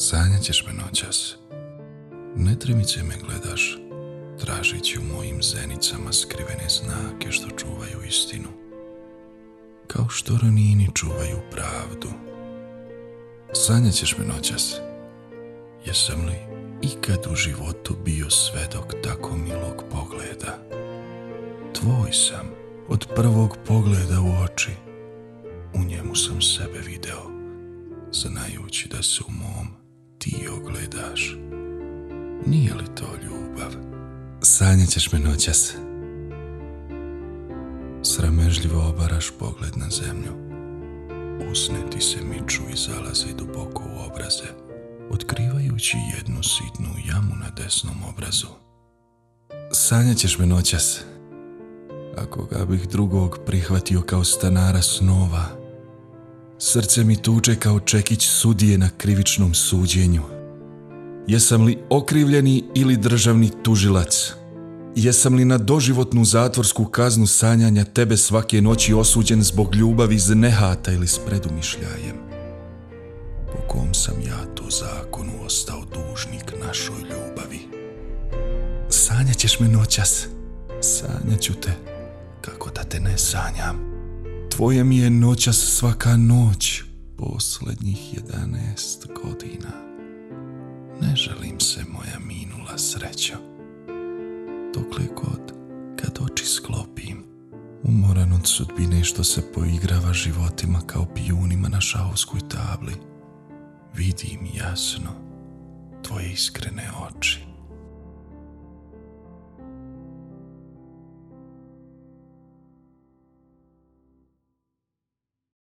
Sanjat ćeš me noćas. Netremice me gledaš, tražići u mojim zenicama skrivene znake što čuvaju istinu. Kao što ranini čuvaju pravdu. Sanjat ćeš me noćas. Jesam li ikad u životu bio svedok tako milog pogleda? Tvoj sam od prvog pogleda u oči. U njemu sam sebe video, znajući da se u mom ti ogledaš. Nije li to ljubav? Sanjat ćeš me noćas. Sramežljivo obaraš pogled na zemlju. Usne ti se miču i zalaze duboko u obraze, otkrivajući jednu sitnu jamu na desnom obrazu. Sanjat ćeš me noćas. Ako ga bih drugog prihvatio kao stanara snova, srce mi tuče kao čekić sudije na krivičnom suđenju. Jesam li okrivljeni ili državni tužilac? Jesam li na doživotnu zatvorsku kaznu sanjanja tebe svake noći osuđen zbog ljubavi iz nehata ili s predumišljajem? Po kom sam ja to zakonu ostao dužnik našoj ljubavi? Sanjaćeš me noćas, sanjaću te, kako da te ne sanjam. Tvoje mi je noćas svaka noć, posljednjih jedanest godina. Ne želim se moja minula srećo dokle god kad oči sklopim. Umoran od sudbine što se poigrava životima kao pijunima na šahovskoj tabli. Vidim jasno tvoje iskrene oči.